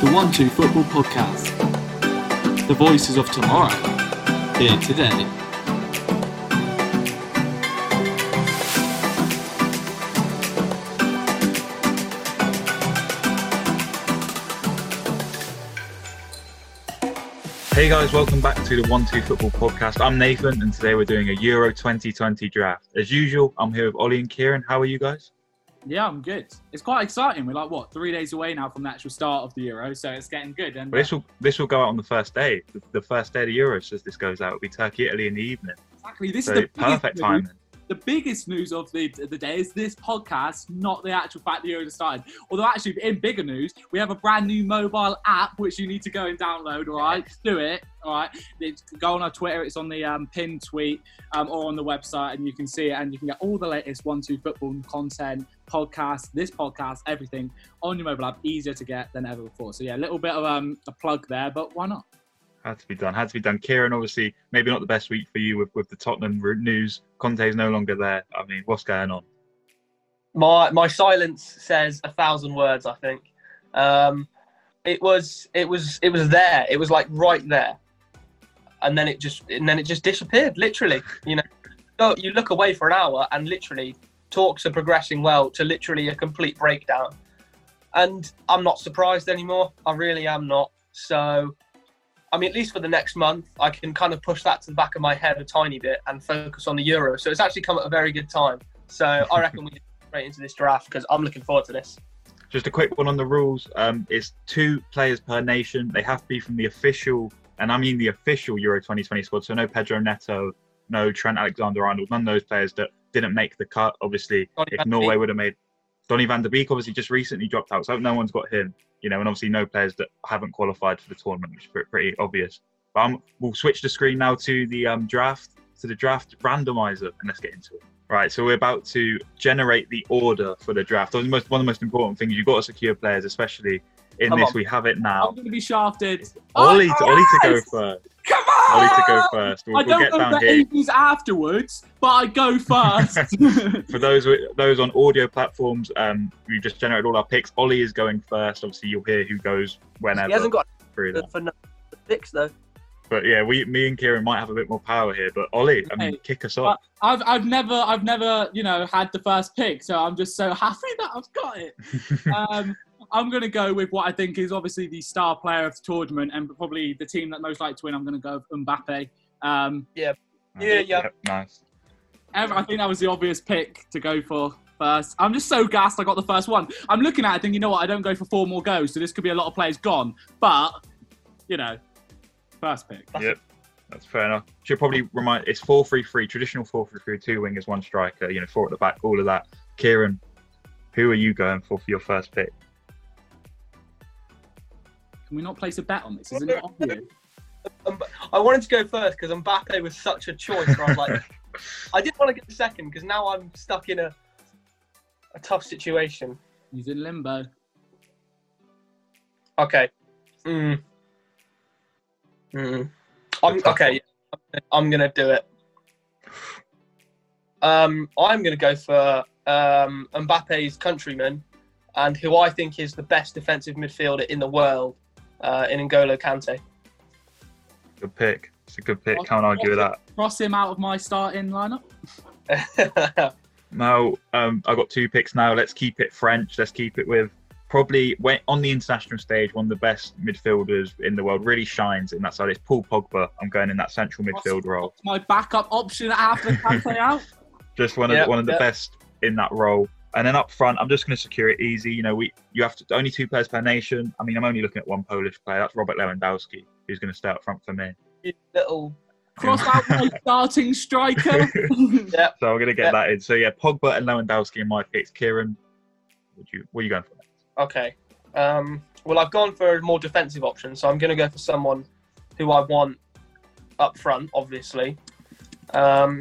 the One Two Football Podcast. The voices of tomorrow, here today. Hey guys, welcome back to the One Two Football Podcast. I'm Nathan, and today we're doing a Euro 2020 draft. As usual, I'm here with Ollie and Kieran. How are you guys? Yeah, I'm good. It's quite exciting. We're like what three days away now from the actual start of the Euro, so it's getting good. And Well, this will this will go out on the first day. The, the first day of the Euros, as this goes out, it'll be Turkey, Italy in the evening. exactly, this So is the perfect timing. The biggest news of the the day is this podcast, not the actual fact the Euro has started. Although actually, in bigger news, we have a brand new mobile app which you need to go and download. All right, do it. All right, It's- go on our Twitter. It's on the um, pinned tweet um, or on the website, and you can see it, and you can get all the latest one two football content, podcast, this podcast, everything on your mobile app. Easier to get than ever before. So yeah, a little bit of um, a plug there, but why not? Had to be done. Had to be done. Kieran, obviously, maybe not the best week for you with, with the Tottenham news. Conte's no longer there. I mean, what's going on? My my silence says a thousand words. I think um, it was it was it was there. It was like right there, and then it just and then it just disappeared. Literally, you know, so you look away for an hour, and literally talks are progressing well to literally a complete breakdown. And I'm not surprised anymore. I really am not. So, I mean, at least for the next month, I can kind of push that to the back of my head a tiny bit and focus on the Euro. So it's actually come at a very good time. So I reckon we get straight into this draft because I'm looking forward to this. Just a quick one on the rules. Um, it's two players per nation. They have to be from the official, and I mean the official Euro 2020 squad. So no Pedro Neto, no Trent Alexander-Arnold, none of those players that didn't make the cut. Obviously, if Norway would have made Donny van de Beek, obviously just recently dropped out, so no one's got him. You know, and obviously no players that haven't qualified for the tournament, which is pretty obvious. But um, we'll switch the screen now to the um, draft, to the draft randomizer, and let's get into it. Right, so we're about to generate the order for the draft. The most, one of the most important things you've got to secure players, especially in Come this. on. We have it now. I'm going to be shafted. Ollie, Oh, Ollie to go first. Come on! Ollie to go first. We'll, I we'll don't get know down the here. ages afterwards, but I go first. For those those on audio platforms, um, we've just generated all our picks. Ollie is going first. Obviously, you'll hear who goes whenever He hasn't got through the that. for no- the picks though. But yeah, we, me and Kieran might have a bit more power here. But Ollie, I mean, Hey, kick us off. I've, I've never, I've never, you know, had the first pick, so I'm just so happy that I've got it. um, I'm going to go with what I think is obviously the star player of the tournament and probably the team that most likely to win. I'm going to go with Mbappe. Um, Yeah, yeah. Yep, nice. I think that was the obvious pick to go for first. I'm just so gassed I got the first one. I'm looking at it thinking, you know what, I don't go for four more goes, so this could be a lot of players gone. But, you know, first pick. That's Yep. That's fair enough. Should probably remind it's four three three traditional four three three two wingers one striker. You know, four at the back, all of that. Kieran, who are you going for for your first pick? Can we not place a bet on this? Isn't it obvious? Um, I wanted to go first because Mbappe was such a choice. Where I was like, I didn't want to get second because now I'm stuck in a a tough situation. He's in limbo. Okay. Mm. Mm. I'm okay. I'm gonna do it. Um, I'm gonna go for um, Mbappe's countryman, and who I think is the best defensive midfielder in the world, uh, in N'Golo Kante. Good pick. It's a good pick. Can't argue with that. Cross him out of my starting lineup. Now, um, I've got two picks now. Let's keep it French. Let's keep it with probably when, on the international stage, one of the best midfielders in the world. Really shines in that side. It's Paul Pogba. I'm going in that central midfield role. My backup option after Kante out. Just one of Yeah, the, one of the yeah. best in that role. And then up front, I'm just going to secure it easy. You know, we you have to only two players per nation. I mean, I'm only looking at one Polish player. That's Robert Lewandowski, who's going to stay up front for me. Little Cross out my starting striker. yeah. So I'm going to get Yeah. that in. So yeah, Pogba and Lewandowski in my picks. Kieran, would you what are you going for? Next? Okay. Um, well, I've gone for a more defensive option, so I'm going to go for someone who I want up front, obviously. Um,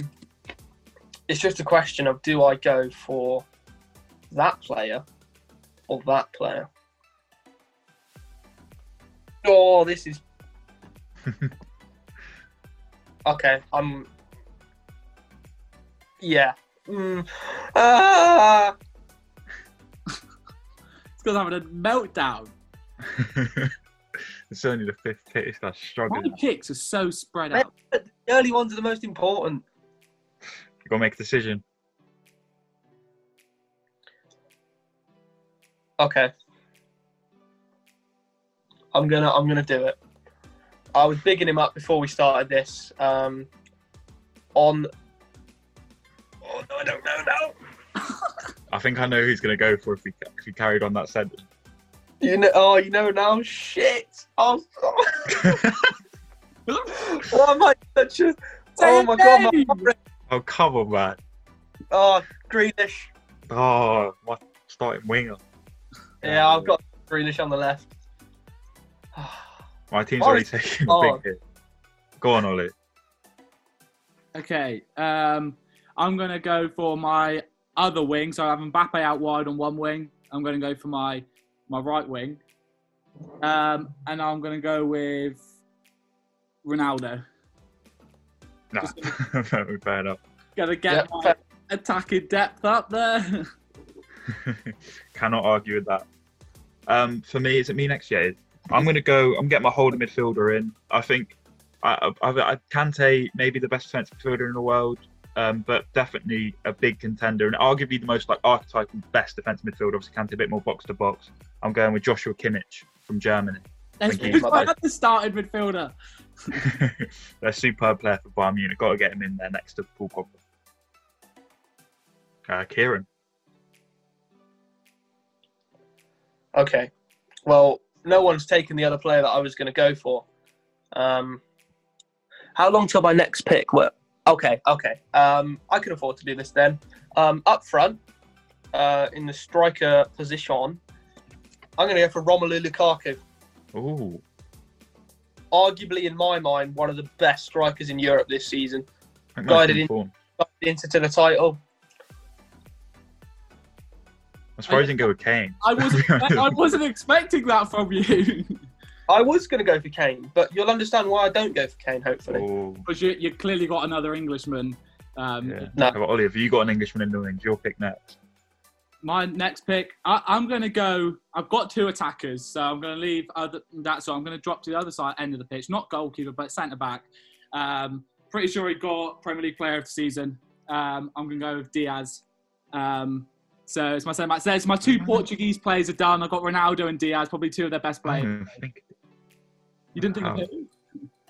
it's just a question of do I go for that player or that player? Oh, this is. okay, I'm. Yeah. Mm. Ah! It's because I'm having a meltdown. it's only the fifth pick. This guy's My struggling. picks are so spread out. The early ones are the most important. You gotta make a decision. Okay. I'm gonna I'm gonna do it. I was bigging him up before we started this. Um, on. Oh no! I don't know now. I think I know who's gonna go for if we if we carried on that sentence. You know. Oh, you know now. Shit. Oh. Why am I such a? Oh my god! My oh come on, man. oh, Grealish. Oh, my starting winger. Yeah, I've got Grealish on the left. My team's Oh, already taken a big hit. Go on, Ollie. Okay, um, I'm gonna go for my other wing. So I have Mbappe out wide on one wing. I'm gonna go for my my right wing, um, and I'm gonna go with Ronaldo. Nah, fair enough. Gonna get Yep, my fair. attacking depth up there. Cannot argue with that. Um, for me, is it me next year? I'm going to go. I'm getting my holding midfielder in. I think I, I, I Kante maybe the best defensive midfielder in the world, um, but definitely a big contender and arguably the most like archetypal best defensive midfielder. Obviously, Kante a bit more box to box. I'm going with Joshua Kimmich from Germany. Let's do the starting midfielder. They're a superb player for Bayern Munich. Got to get him in there next to Paul Pogba. Uh, Kieran. Okay. Well, no one's taken the other player that I was going to go for. Um, how long till my next pick? Well, okay, okay. Um, I can afford to do this then. Um, up front, uh, in the striker position, I'm going to go for Romelu Lukaku. Ooh, Arguably, in my mind, one of the best strikers in Europe this season. Guided in- form. Got the Inter to the title. I'm surprised you didn't go with Kane. I wasn't. I wasn't expecting that from you. I was going to go for Kane, but you'll understand why I don't go for Kane. Hopefully, Oh, Because you, you clearly got another Englishman. Um, yeah. No. How about Ollie, have you got an Englishman in the wings? Your pick next. My next pick, I, I'm going to go. I've got two attackers, so I'm going to leave other, that. So I'm going to drop to the other side end of the pitch, not goalkeeper, but centre back. Um, pretty sure he got Premier League Player of the Season. Um, I'm going to go with Dias. Um, so it's my centre back. So it's my two Portuguese players are done. I've got Ronaldo and Dias, probably two of their best I players. don't think- You didn't think of Wow. who?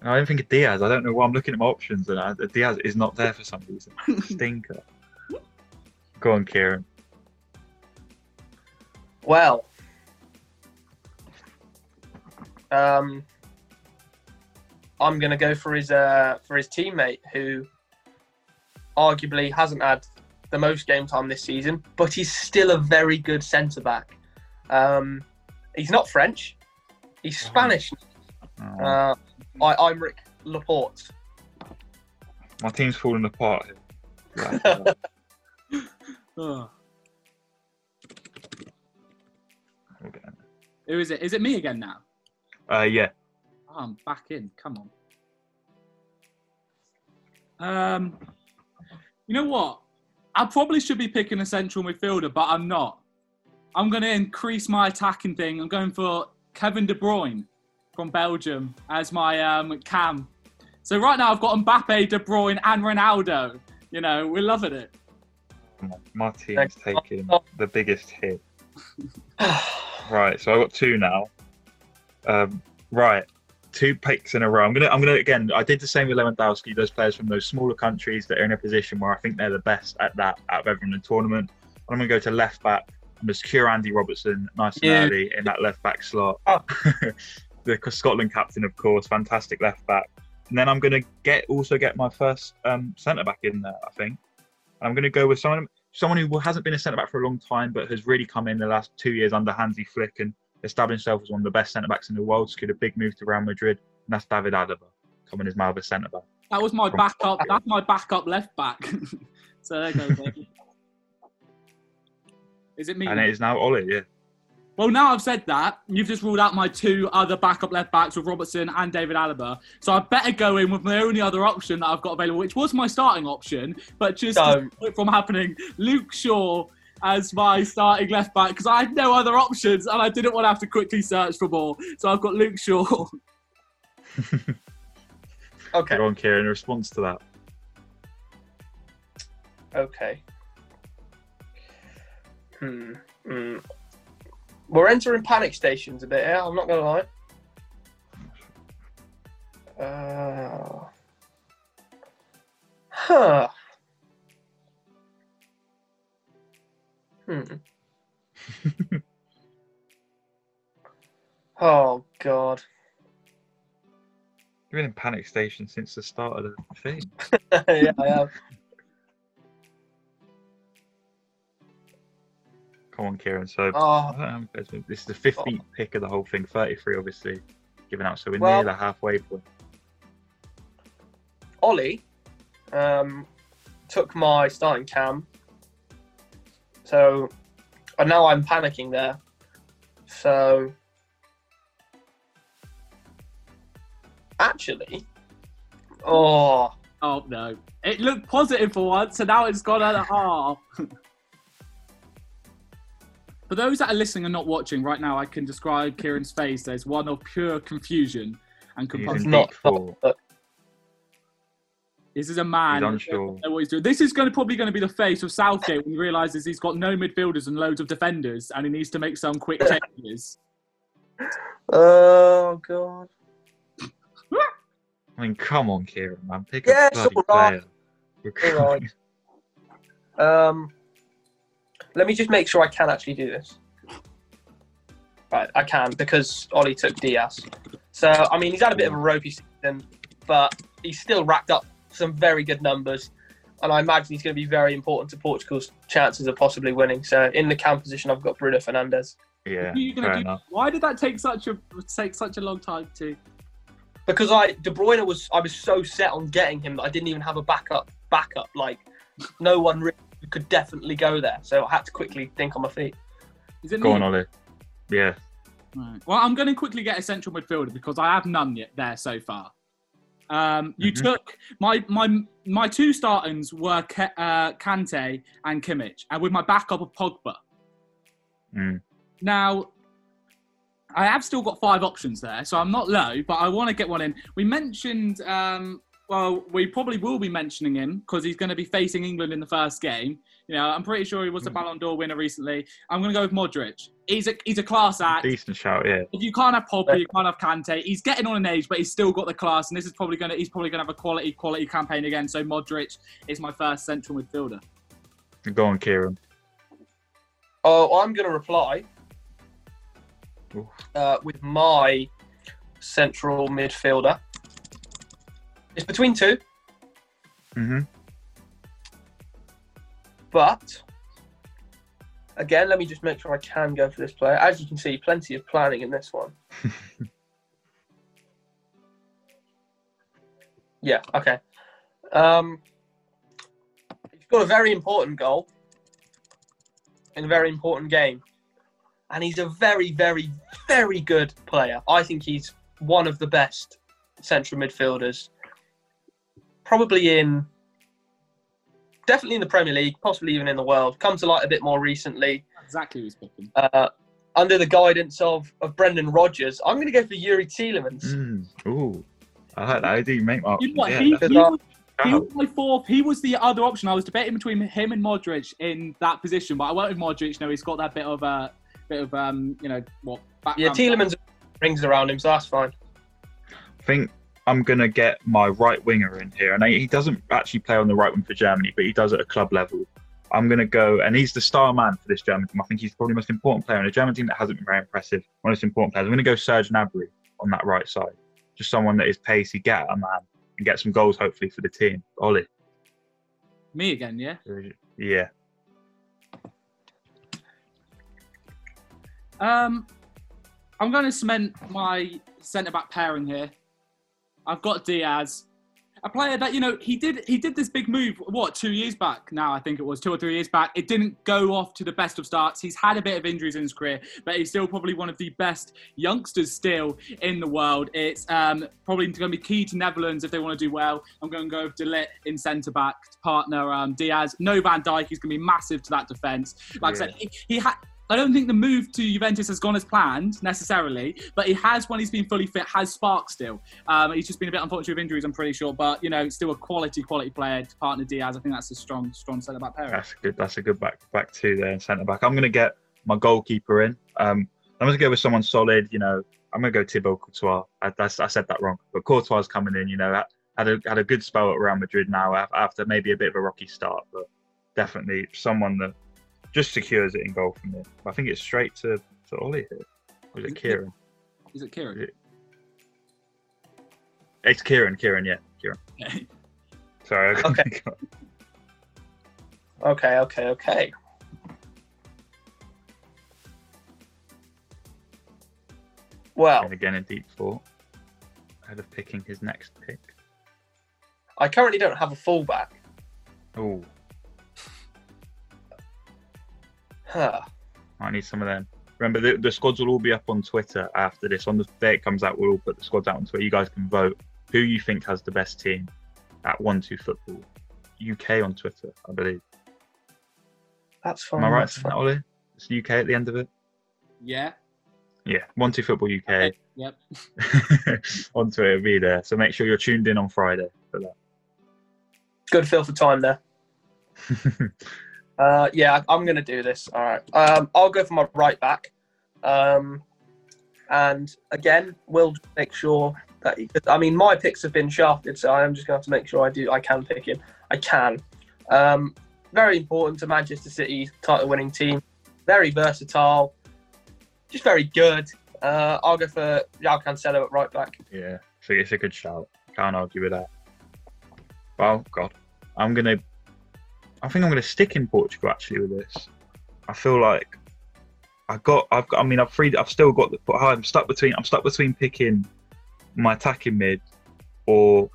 I don't think of Dias. I don't know why I'm looking at my options and I, Dias is not there for some reason. Stinker. Go on, Kieran. Well, um, I'm going to go for his uh, for his teammate, who arguably hasn't had the most game time this season, but he's still a very good centre back. Um, he's not French; he's Spanish. Oh, Uh, I, Aymeric Laporte. my team's falling apart. Oh, who is it? Is it me again now? Uh, yeah. Oh, I'm back in. Come on. Um, you know what? I probably should be picking a central midfielder, but I'm not. I'm going to increase my attacking thing. I'm going for Kevin De Bruyne from Belgium as my um, cam. So right now I've got Mbappe, De Bruyne, and Ronaldo. You know, we're loving it. Come on. My team's taking the biggest hit. Right, so I got two now. Um, right, two picks in a row. I'm gonna, I'm gonna again. I did the same with Lewandowski. Those players from those smaller countries that are in a position where I think they're the best at that out of everyone in the tournament. I'm gonna go to left back. I'm gonna secure Andy Robertson, nice and Yeah. early in that left back slot. Oh. the Scotland captain, of course, fantastic left back. And then I'm gonna get also get my first um, centre back in there. I think I'm gonna go with someone someone who hasn't been a centre back for a long time, but has really come in the last two years under Hansi Flick and established himself as one of the best centre backs in the world. Secured a big move to Real Madrid, and that's David Alaba coming as Malva centre back. That was my backup. That's my backup left back. so there goes. Is it me? And it is now Ollie, yeah. Well, now I've said that, you've just ruled out my two other backup left backs with Robertson and David Alaba. So I better go in with my only other option that I've got available, which was my starting option, but just from happening, Luke Shaw as my starting left back because I had no other options and I didn't want to have to quickly search for more. So I've got Luke Shaw. Okay. Go on, Kieran. In response to that, Okay. Hmm. hmm. We're entering panic stations a bit here. I'm not gonna lie. Uh, huh. Hmm. oh God. you've been in panic station since the start of the thing. yeah, I have. Come on, Kieran. So Oh, know, this is the 15th pick of the whole thing. 33, obviously, given out. So we're Well- near the halfway point. Ollie um, took my starting cam. So, and now I'm panicking there. So, actually, oh, Oh no. It looked positive for once, and now it's gone at a half. For those that are listening and not watching right now, I can describe Kieran's face as one of pure confusion and He's confusion. not- thought. but This is a man. He's unsure. know what he's doing. This is going to probably going to be the face of Southgate when he realizes he's got no midfielders and loads of defenders, and he needs to make some quick changes. oh god. I mean, come on, Kieran, man. Pick Yeah, a bloody right. player. We're All right. Um, let me just make sure I can actually do this. Right, I can because Ollie took Dias. So I mean, he's had a bit of a ropey season, but he's still racked up some very good numbers, and I imagine he's going to be very important to Portugal's chances of possibly winning. So in the cam position, I've got Bruno Fernandes Yeah, Who are you gonna fair enough. Why did that take such a take such a long time to? because I De Bruyne was I was so set on getting him that I didn't even have a backup backup. Like no one really could definitely go there, so I had to quickly think on my feet. Is it Go me? on, Ollie. Yeah. Right. Well, I'm going to quickly get a central midfielder because I have none yet there so far. Um, you Mhm. took my my my two startings were Ke- uh, Kante and Kimmich, and with my backup of Pogba. Mm. Now, I have still got five options there, so I'm not low, but I want to get one in. We mentioned, um, well, we probably will be mentioning him because he's going to be facing England in the first game. You know, I'm pretty sure he was the Mm. Ballon d'Or winner recently. I'm going to go with Modric. He's a he's a class act. Decent shout, yeah. If you can't have Pogba, you can't have Kante. He's getting on an age, but he's still got the class, and this is probably going to he's probably going to have a quality quality campaign again. So Modric is my first central midfielder. Go on, Kieran. Oh, I'm going to reply uh, with my central midfielder. It's between two, hmm but again, let me just make sure I can go for this player. As you can see, plenty of planning in this one. yeah, okay. Um, he's got a very important goal in a very important game. And he's a very, very, very good player. I think he's one of the best central midfielders, probably in, definitely in the Premier League, possibly even in the world. Come to light a bit more recently Exactly who's picking. uh, under the guidance of, of Brendan Rodgers. I'm going to go for Youri Tielemans. Mm. Ooh. I like that. I do make my You know what? yeah, he, he, was, he was my fourth. He was the other option. I was debating between him and Modric in that position, but I went with Modric. No, he's got that bit of uh, bit of um, you know what? Yeah, Background. Tielemans rings around him, so that's fine. I think I'm gonna get my right winger in here, and he doesn't actually play on the right wing for Germany, but he does at a club level. I'm gonna go, and he's the star man for this German team. I think he's probably the most important player in a German team that hasn't been very impressive. One of the most important players. I'm gonna go Serge Gnabry on that right side, just someone that is pacey, get at a man, and get some goals hopefully for the team. Ollie, Me again, yeah. yeah, Um, I'm going to cement my centre back pairing here. I've got Dias, a player that you know he did he did this big move what two years back now I think it was two or three years back. It didn't go off to the best of starts. He's had a bit of injuries in his career but he's still probably one of the best youngsters still in the world. It's um, probably going to be key to Netherlands if they want to do well. I'm going to go with De Ligt in centre back to partner um, Dias. No Van Dijk he's going to be massive to that defence. Like I said he, he had I don't think the move to Juventus has gone as planned necessarily, but he has, when he's been fully fit, has spark still. Um, he's just been a bit unfortunate with injuries, I'm pretty sure, but you know, still a quality, quality player to partner Dias. I think that's a strong, strong centre back pairing. That's good. That's a good back back two there centre back. I'm going to get my goalkeeper in. Um, I'm going to go with someone solid. You know, I'm going to go Thibaut Courtois. I, I said that wrong, but Courtois is coming in. You know, had a had a good spell at Real Madrid now after maybe a bit of a rocky start, but definitely someone that just secures it in goal from me. I think it's straight to, to Ollie here. Or is it Kieran? Is it Kieran? Is it- It's Kieran, Kieran, yeah. Kieran. Sorry, I Okay. okay. Okay, okay, okay. Well, and again in deep thought. Ahead of picking his next pick. I currently don't have a fullback. Oh, Huh. I need some of them. Remember, the, the squads will all be up on Twitter after this. On the day it comes out, we'll all put the squads out on Twitter. You guys can vote who you think has the best team at One Two Football UK on Twitter, I believe. That's fine. Am I right that's saying that. Ollie? It's UK at the end of it. Yeah. Yeah, One Two Football UK. Okay. Yep. on Twitter, it'll be there. So make sure you're tuned in on Friday for that. Good feel for time there. Uh, yeah, I'm going to do this. All right. Um, I'll go for my right back. Um, and again, we'll make sure that. He, I mean, my picks have been shafted, so I'm just going to have to make sure I do. I can pick him. I can. Um, very important to Manchester City title-winning team. Very versatile. Just very good. Uh, I'll go for João Cancelo at right back. Yeah, so it's a good shout. Can't argue with that. Well, God, I'm gonna. I think I'm gonna stick in Portugal actually with this. I feel like I got. I've got. I mean, I've freed. I've still got the. I'm stuck between. I'm stuck between picking my attacking mid or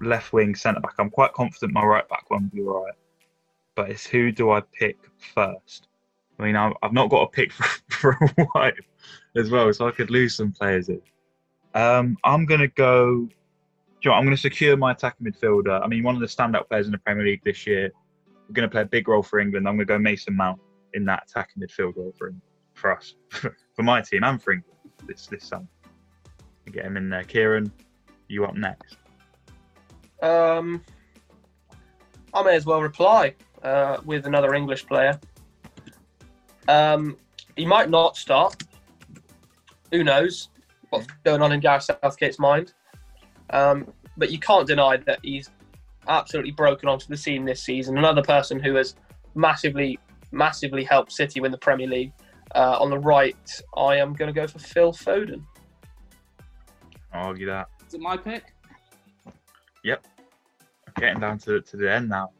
left wing centre back. I'm quite confident my right back one will be right, but it's who do I pick first? I mean, I've, I've not got a pick for, for a while as well, so I could lose some players in. Um, I'm going to go. you know I'm going to secure my attacking midfielder. I mean, one of the standout players in the Premier League this year. Going to play a big role for England. I'm going to go Mason Mount in that attacking midfield role for, for us, for my team and for England this this summer. Get him in there. Kieran, you up next? Um, I may as well reply uh, with another English player. Um, he might not start. Who knows what's going on in Gareth Southgate's mind? Um, but you can't deny that he's absolutely broken onto the scene this season. Another person who has massively, massively helped City win the Premier League. Uh, on the right, I am going to go for Phil Foden. I'll argue that. Is it my pick? Yep. Getting down to, to the end now.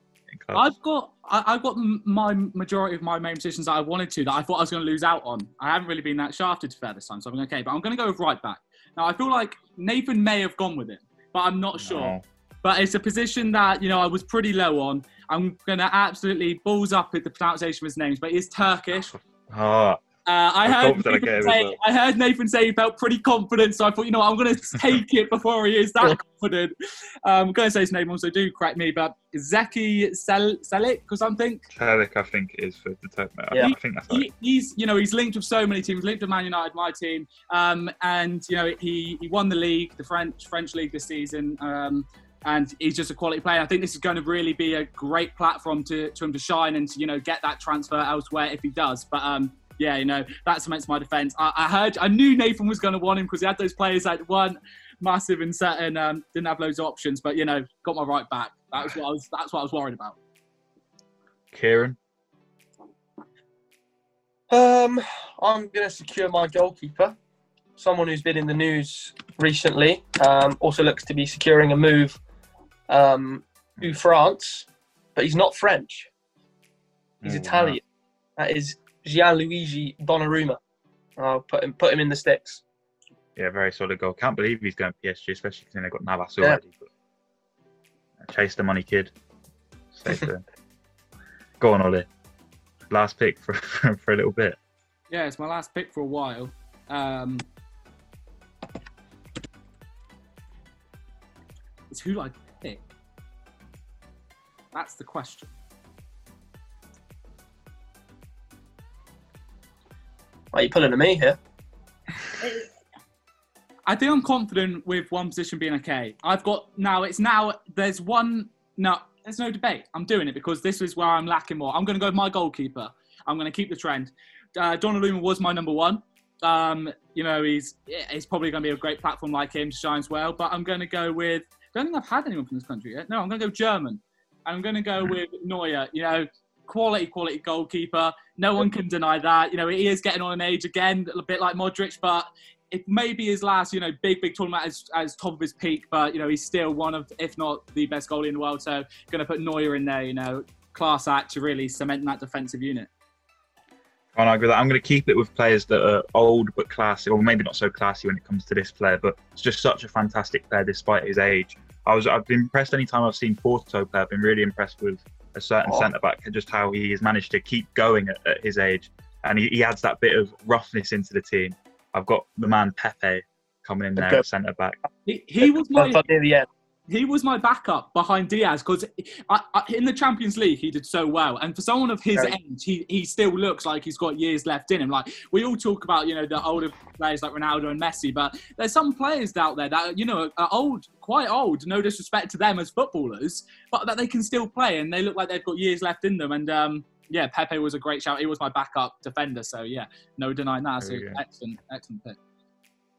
I've got I, I've got my majority of my main positions that I wanted to that I thought I was going to lose out on. I haven't really been that shafted to fair this time, so I'm okay. But I'm going to go with right back. Now I feel like Nathan may have gone with it, but I'm not sure. No. But it's a position that you know I was pretty low on. I'm going to absolutely balls up at the pronunciation of his names, but he's Turkish. Ah, Uh, I heard confident I Nathan get him as say, well. I heard Nathan say he felt pretty confident, so I thought, you know, what, I'm going to take it before he is that confident. Um, I'm going to say his name, also do correct me, but Zeki Sel- Selik or something. Telic, I think is for the top. Yeah. I think that's right. He, he's, you know, he's linked with so many teams. Linked with Man United, my team, um, and you know, he he won the league, the French French league this season. Um, and he's just a quality player. I think this is going to really be a great platform to, to him to shine and to you know get that transfer elsewhere if he does. But um, yeah, you know that cements my defence. I, I heard, I knew Nathan was going to want him because he had those players that weren't massive and certain um, didn't have loads of options. But you know, got my right back. That was what I was. That's what I was worried about. Kieran. Um, I'm going to secure my goalkeeper. Someone who's been in the news recently. Um, also looks to be securing a move um, to France, but he's not French. He's Oh, Italian. That is Gianluigi Donnarumma. I'll put him put him in the sticks. Yeah, very solid goal. Can't believe he's going PSG, especially because they've got Navas Yeah. already. But Chase the money, kid. Stay there. Go on, Ollie. Last pick for, for, for a little bit. Yeah, it's my last pick for a while. Um, it's who do I pick? That's the question. Are you pulling to me here? I think I'm confident with one position being okay. I've got now. It's now. There's one. No, there's no debate. I'm doing it because this is where I'm lacking more. I'm going to go with my goalkeeper. I'm going to keep the trend. Uh, Donnarumma was my number one. Um, you know, he's he's probably going to be a great platform like him, shines well. But I'm going to go with. I don't think I've had anyone from this country yet. No, I'm going to go German. I'm going to go with Neuer. You know, quality, quality goalkeeper. No one can deny that. You know, he is getting on an age again, a bit like Modric, but it may be his last, you know, big, big tournament as, as top of his peak, but, you know, he's still one of, if not the best goalie in the world. So going to put Neuer in there, you know, class act to really cement that defensive unit. I agree with that. I'm going to keep it with players that are old but classy, or maybe not so classy when it comes to this player, but it's just such a fantastic player despite his age. I was I've been impressed anytime I've seen Porto play. I've been really impressed with a certain Oh. centre back, and just how he has managed to keep going at, at his age, and he, he adds that bit of roughness into the team. I've got the man Pepe coming in there Okay. at centre back. He, he was my But near the end. He was my backup behind Dias because in the Champions League he did so well, and for someone of his age, he, he still looks like he's got years left in him. Like we all talk about, you know, the older players like Ronaldo and Messi, but there's some players out there that you know are old, quite old. No disrespect to them as footballers, but that they can still play and they look like they've got years left in them. And um, yeah, Pepe was a great shout. He was my backup defender, so yeah, no denying that. So There we go. excellent, excellent pick.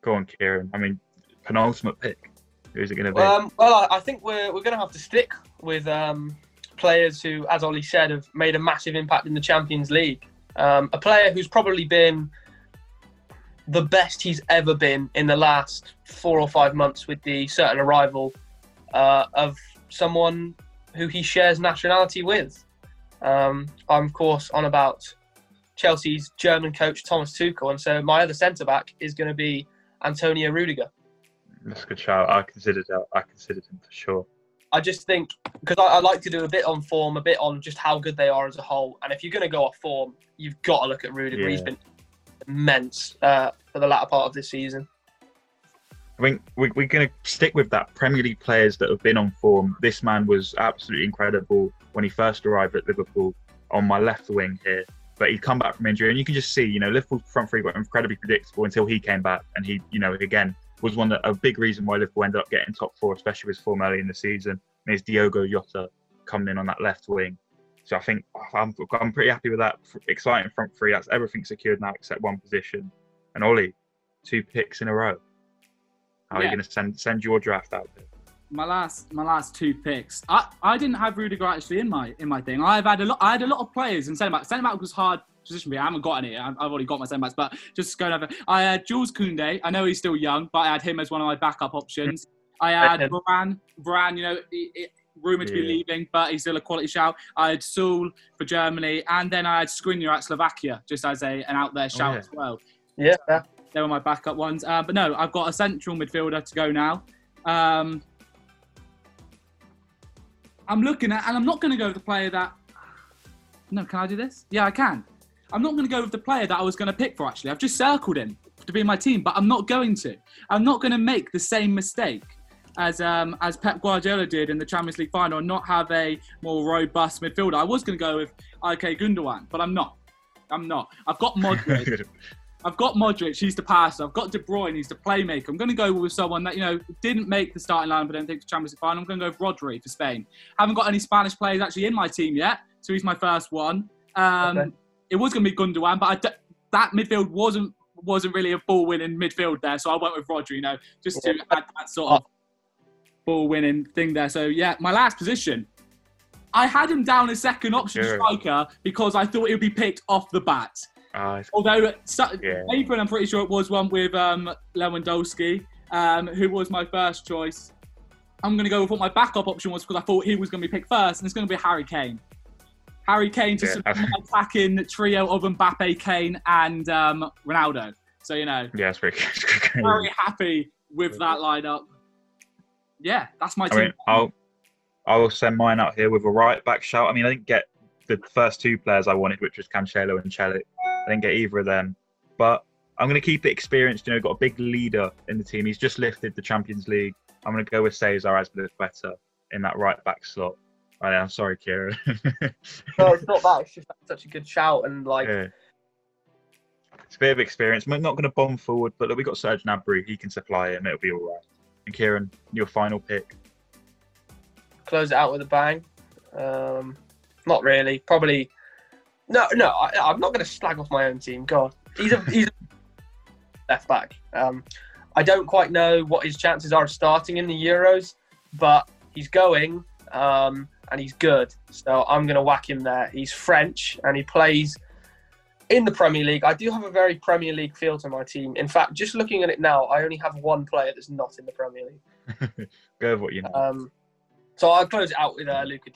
Go on, Kieran. I mean, penultimate pick. Who's it going to be? Um, well, I, think we're, we're going to have to stick with um, players who, as Ollie said, have made a massive impact in the Champions League. Um, a player who's probably been the best he's ever been in the last four or five months with the certain arrival uh, of someone who he shares nationality with. Um, I'm, of course, on about Chelsea's German coach, Thomas Tuchel. And so my other centre back is going to be Antonio Rudiger. That's a good shout. I considered. I considered him for sure. I just think because I, I like to do a bit on form, a bit on just how good they are as a whole. And if you're going to go off form, you've got to look at Rudiger. He's been immense uh, for the latter part of this season. I think we, we're going to stick with that. Premier League players that have been on form. This man was absolutely incredible when he first arrived at Liverpool on my left wing here. But he'd come back from injury, and you can just see, you know, Liverpool's front three were incredibly predictable until he came back, and he, you know, again was one that a big reason why Liverpool ended up getting top four, especially with form early in the season. And it's Diogo Jota coming in on that left wing. So I think I'm, I'm pretty happy with that. Exciting front three. That's everything secured now except one position. And Ollie, two picks in a row. How are you going to send send your draft out there? my last my last two picks. I, I didn't have Rudiger actually in my in my thing. I've had a lot. I had a lot of players in centre back. Centre back was hard position. I haven't got any. I've, I've already got my centre backs, but just going over. I had Jules Koundé. I know he's still young, but I had him as one of my backup options. I had Okay. Varane. Varane, you know, he, rumored to be leaving, but he's still a quality shout. I had Süle for Germany, and then I had Skriniar at Slovakia, just as a an out there shout yeah. as well Yeah, fair. they were my backup ones. Uh, but no, I've got a central midfielder to go now. Um, I'm looking at, and I'm not going to go with the player that. No, can I do this? Yeah, I can. I'm not going to go with the player that I was going to pick for. Actually, I've just circled him to be in my team, but I'm not going to. I'm not going to make the same mistake as um, as Pep Guardiola did in the Champions League final and not have a more robust midfielder. I was going to go with Ilkay Gundogan, but I'm not. I'm not. I've got Modric. I've got Modric, he's the passer. I've got De Bruyne, he's the playmaker. I'm going to go with someone that, you know, didn't make the starting line, but I don't think the Champions League final. I'm going to go with Rodri for Spain. Haven't got any Spanish players actually in my team yet, so he's my first one. Um, Okay. It was going to be Gundogan, but I d- that midfield wasn't wasn't really a ball winning midfield there, so I went with Rodri, you know, just to add that sort of ball winning thing there. So, yeah, my last position. I had him down as second option Sure. striker because I thought he'd be picked off the bat. It's- Although so, Yeah. April, I'm pretty sure it was one with um, Lewandowski, um, who was my first choice. I'm going to go with what my backup option was because I thought he was going to be picked first, and it's going to be Harry Kane. Harry Kane to Yeah. attacking trio of Mbappe, Kane, and um, Ronaldo. So you know, yeah, it's very very happy with that lineup. Yeah, that's my I team. mean, I'll I will send mine out here with a right back shout. I mean, I didn't get the first two players I wanted, which was Cancelo and Chelik. I didn't get either of them, but I'm going to keep it experienced. You know, got a big leader in the team. He's just lifted the Champions League. I'm going to go with Cesar Azpilicueta in that right back slot. Yeah, I'm sorry, Kieran. No, it's not that. It's just such a good shout and like Yeah. It's a bit of experience. We're not going to bomb forward, but look, we got Serge Gnabry. He can supply him. It'll be all right. And Kieran, your final pick. close it out with a bang. Um, not really. Probably. No, no. I, I'm not going to slag off my own team. God, he's a he's a left back. Um, I don't quite know what his chances are of starting in the Euros, but he's going um, and he's good. So I'm going to whack him there. He's French and he plays in the Premier League. I do have a very Premier League feel to my team. In fact, just looking at it now, I only have one player that's not in the Premier League. Go with what you know. Um, so I'll close it out with uh, Luca.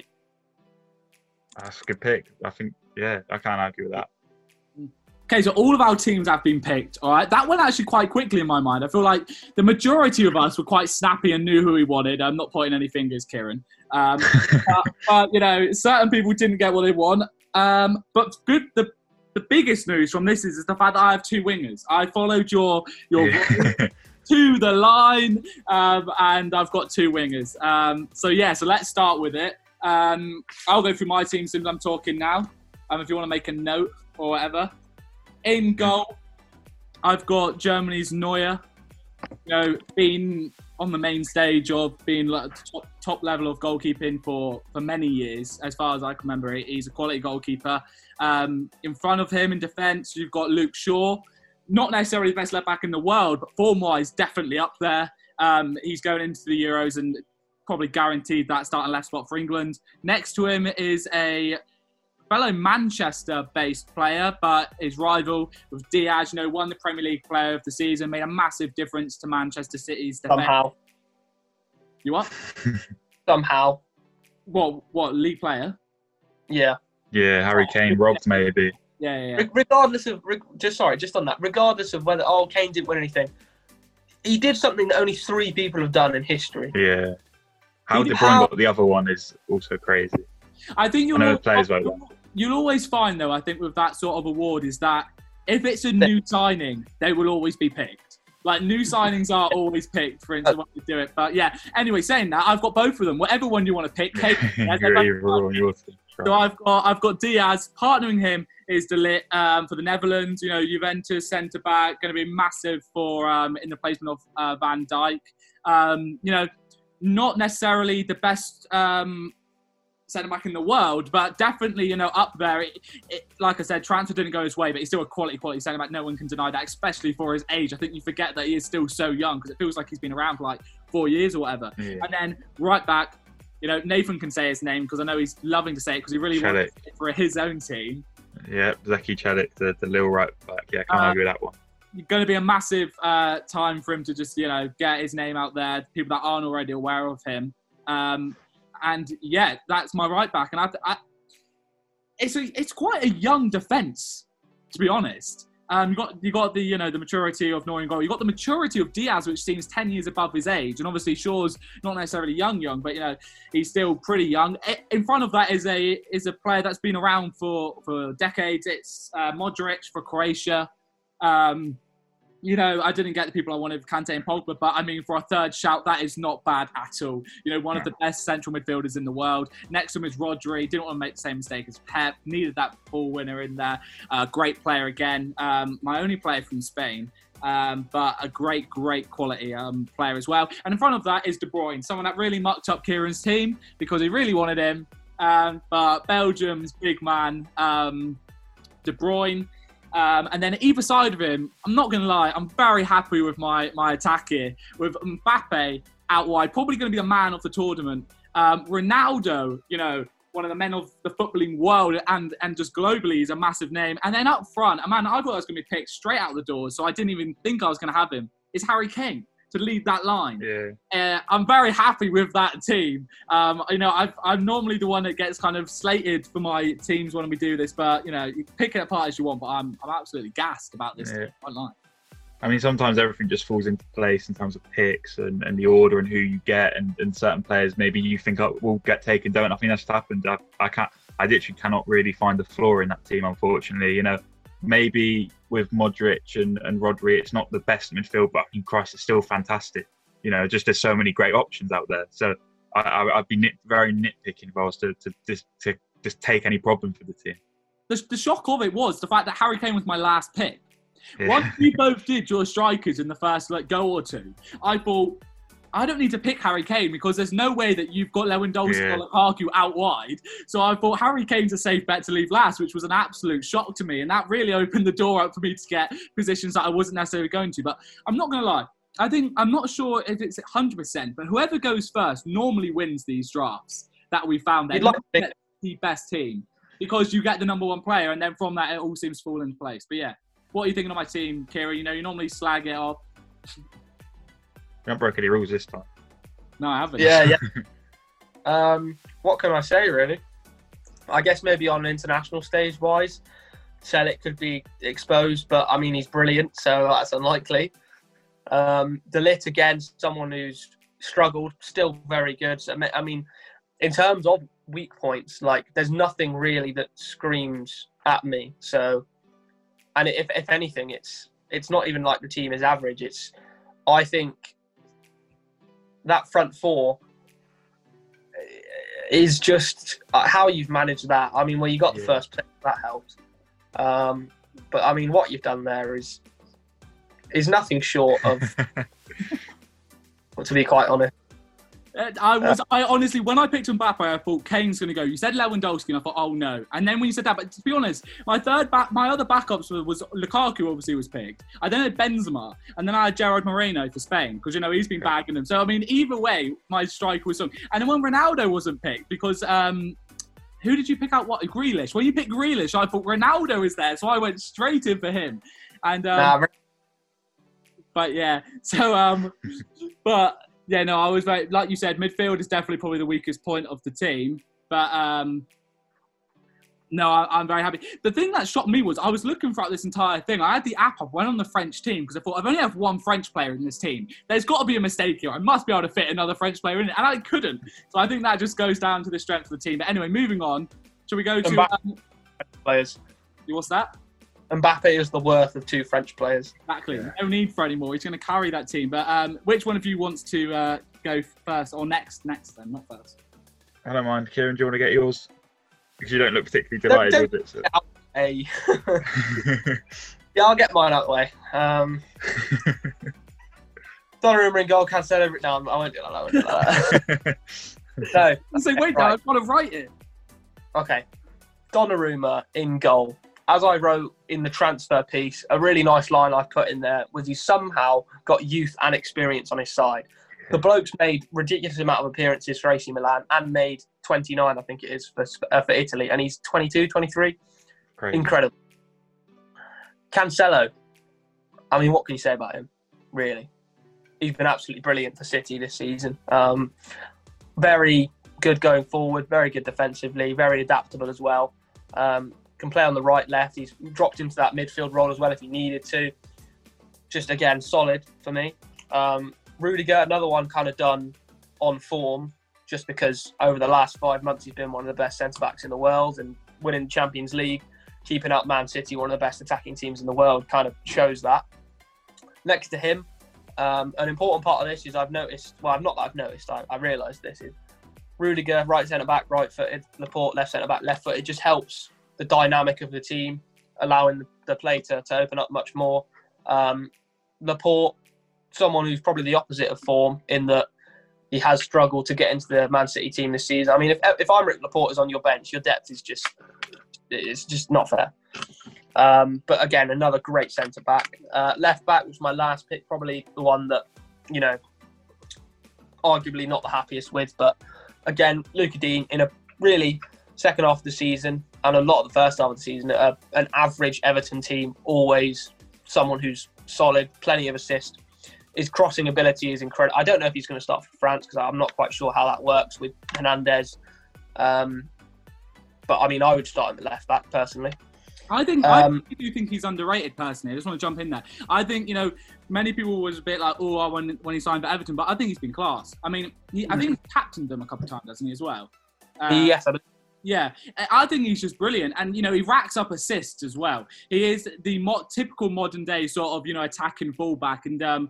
That's a good pick. I think, yeah, I can't argue with that. Okay, so all of our teams have been picked. All right, that went actually quite quickly in my mind. I feel like the majority of us were quite snappy and knew who we wanted. I'm not pointing any fingers, Kieran. Um, but, but you know, certain people didn't get what they want. Um, but good. The the biggest news from this is, is the fact that I have two wingers. I followed your your Yeah. to the line, um, and I've got two wingers. Um, so yeah, so let's start with it. Um, I'll go through my team since I'm talking now. Um, if you want to make a note or whatever. In goal, I've got Germany's Neuer. You know, been on the main stage of being like top, top level of goalkeeping for for many years, as far as I can remember. He's a quality goalkeeper. Um, in front of him in defence, you've got Luke Shaw not necessarily the best left back in the world, but form wise, definitely up there. Um, he's going into the Euros and probably guaranteed that starting left spot for England. Next to him is a fellow Manchester based player, but his rival with Dias, you know, won the Premier League player of the season, made a massive difference to Manchester City's defence. somehow, You what? somehow, What, what, league player? yeah. yeah, Harry oh. Kane robbed maybe. Yeah, yeah, yeah. Re- regardless of reg- just sorry, just on that, regardless of whether oh Kane didn't win anything, he did something that only three people have done in history. Yeah. How Did- De Bruyne got the other one is also crazy. I think you'll, I know al- the players vote well. You'll always find, though, I think with that sort of award, is that if it's a new signing, they will always be picked. Like new signings are always picked for instance when they do it. But yeah, anyway, saying that, I've got both of them. Whatever one you want to pick, Kate. yeah, they're You're both either on your team. so I've got I've got Dias partnering him is De Ligt um, for the Netherlands. You know, Juventus centre back going to be massive for um, in the placement of uh, Van Dijk. Um, you know, not necessarily the best um, centre back in the world, but definitely you know up there. It, it, like I said, transfer didn't go his way, but he's still a quality quality centre back. No one can deny that, especially for his age. I think you forget that he is still so young because it feels like he's been around for like four years or whatever. Yeah. And then right back, you know, Nathan can say his name because I know he's loving to say it because he really wants it for his own team. Yeah, Zeki Chelik, the, the little right back. Yeah, can't Uh, argue with that one. Going to be a massive uh, time for him to just, you know, get his name out there. People that aren't already aware of him. Um, and yeah, that's my right back. And I, I it's a, it's quite a young defense, to be honest. Um, you got you got the you know the maturity of Neuer goal. You got the maturity of Dias, which seems ten years above his age, and obviously Shaw's not necessarily young, young, but you know he's still pretty young. In front of that is a is a player that's been around for for decades. It's uh, Modric for Croatia. Um, you know, I didn't get the people I wanted, Kante and Pogba, but I mean, for a third shout, that is not bad at all. You know, one of the best central midfielders in the world. Next to him is Rodri. Didn't want to make the same mistake as Pep. Needed that ball winner in there. Uh, great player again. Um, my only player from Spain. Um, but a great, great quality um, player as well. And in front of that is De Bruyne, someone that really mucked up Kieran's team because he really wanted him. Um, but Belgium's big man, um, De Bruyne. Um, and then either side of him, I'm not going to lie, I'm very happy with my, my attack here. With Mbappe out wide, probably going to be the man of the tournament. Um, Ronaldo, you know, one of the men of the footballing world and, and just globally, he's a massive name. And then up front, a man I thought I was going to be picked straight out the door, so I didn't even think I was going to have him, is Harry Kane to lead that line Yeah. uh, I'm very happy with that team. Um, you know, I've, I'm normally the one that gets kind of slated for my teams when we do this, but you know, you pick it apart as you want. But I'm, I'm absolutely gassed about this. Yeah. Online. I mean, sometimes everything just falls into place in terms of picks and, and the order and who you get and, and certain players maybe you think oh, will get taken don't. I think that's happened. I, I can't. I literally cannot really find the flaw in that team, unfortunately. You know, maybe with Modric and, and Rodri, it's not the best midfield, but I mean, Christ, it's still fantastic. You know, just there's so many great options out there. So I, I, would be nit, very nitpicking if I was to, to, just, to just take any problem for the team. The, the shock of it was the fact that Harry Kane was my last pick. Yeah. Once you both did your strikers in the first like go or two, I thought I don't need to pick Harry Kane because there's no way that you've got Lewandowski yeah. or Lukaku out wide. So I thought Harry Kane's a safe bet to leave last, which was an absolute shock to me. And that really opened the door up for me to get positions that I wasn't necessarily going to. But I'm not going to lie. I think, I'm not sure if it's 100%, but whoever goes first normally wins these drafts that we found. They like the best team because you get the number one player, and then from that, it all seems to fall into place. But yeah, what are you thinking of my team, Kira? You know, you normally slag it off. You haven't broken any rules this time. No, I haven't. Yeah, yeah. um, what can I say, really? I guess maybe on international stage wise, Celik could be exposed, but I mean, he's brilliant, so that's unlikely. Um, De Ligt, again, someone who's struggled, still very good. So, I mean, in terms of weak points, like, there's nothing really that screams at me. So, and if, if anything, it's it's not even like the team is average. It's, I think, that front four is just uh, how you've managed that. I mean, well, you got the yeah. first pick, that helps. Um, but I mean, what you've done there is is nothing short of, to be quite honest, I was, I honestly, when I picked Mbappe, I thought Kane's going to go. You said Lewandowski, and I thought, oh no. And then when you said that, but to be honest, my third back, my other backups was, was Lukaku. Obviously, was picked. I then had Benzema, and then I had Gerard Moreno for Spain because you know he's been bagging them. So I mean, either way, my striker was strong. And then when Ronaldo wasn't picked, because um, who did you pick out? What Grealish? When you picked Grealish, I thought Ronaldo is there, so I went straight in for him. And um, nah, but yeah, so um, but yeah, no, I was very like you said, midfield is definitely probably the weakest point of the team. But um, no, I, am very happy. The thing that shocked me was I was looking throughout this entire thing. I had the app up, went on the French team because I thought I've only have one French player in this team. There's got to be a mistake here. I must be able to fit another French player in it, and I couldn't. So I think that just goes down to the strength of the team. But anyway, moving on. Shall we go to um, players? What's that? Mbappe is the worth of two French players. Exactly. Yeah. No need for any more. He's going to carry that team. But um, which one of you wants to uh, go first or next? Next, then, not first. I don't mind. Kieran, do you want to get yours? Because you don't look particularly delighted don't, don't with it. So. Hey. yeah, I'll get mine out the way. Um, Donnarumma in goal, Cancelo. No, I won't do that. I won't do that. so, I say, wait, right. now I've got to write it. Okay. Donnarumma in goal as I wrote in the transfer piece, a really nice line I put in there was he somehow got youth and experience on his side. The bloke's made ridiculous amount of appearances for AC Milan and made 29, I think it is, for, uh, for Italy, and he's 22, 23. Crazy. Incredible. Cancelo, I mean, what can you say about him, really? He's been absolutely brilliant for City this season. Um, very good going forward, very good defensively, very adaptable as well. Um, can play on the right, left. He's dropped into that midfield role as well if he needed to. Just again, solid for me. Um, Rudiger, another one kind of done on form, just because over the last five months he's been one of the best centre backs in the world and winning Champions League, keeping up Man City, one of the best attacking teams in the world, kind of shows that. Next to him, um, an important part of this is I've noticed. Well, not that I've noticed. I, I realised this is Rudiger, right centre back, right footed. Laporte, left centre back, left footed. Just helps the dynamic of the team, allowing the, play to, to open up much more. Um, Laporte, someone who's probably the opposite of form in that he has struggled to get into the Man City team this season. I mean, if if Aymeric Laporte is on your bench, your depth is just it's just not fair. Um, but again, another great centre back. Uh, left back was my last pick, probably the one that you know, arguably not the happiest with. But again, Luca Digne in a really second half of the season and a lot of the first half of the season, uh, an average Everton team, always someone who's solid, plenty of assists. His crossing ability is incredible. I don't know if he's going to start for France because I'm not quite sure how that works with Hernandez. Um, but I mean, I would start him at left back personally. I think Um, I do think he's underrated personally. I just want to jump in there. I think you know many people was a bit like, oh, when when he signed for Everton, but I think he's been class. I mean, he, I think he's captained them a couple of times, hasn't he as well? Uh, yes, I believe Yeah, I- I think he's just brilliant, and you know he racks up assists as well. He is the mo- typical modern day sort of you know attacking fullback, and um,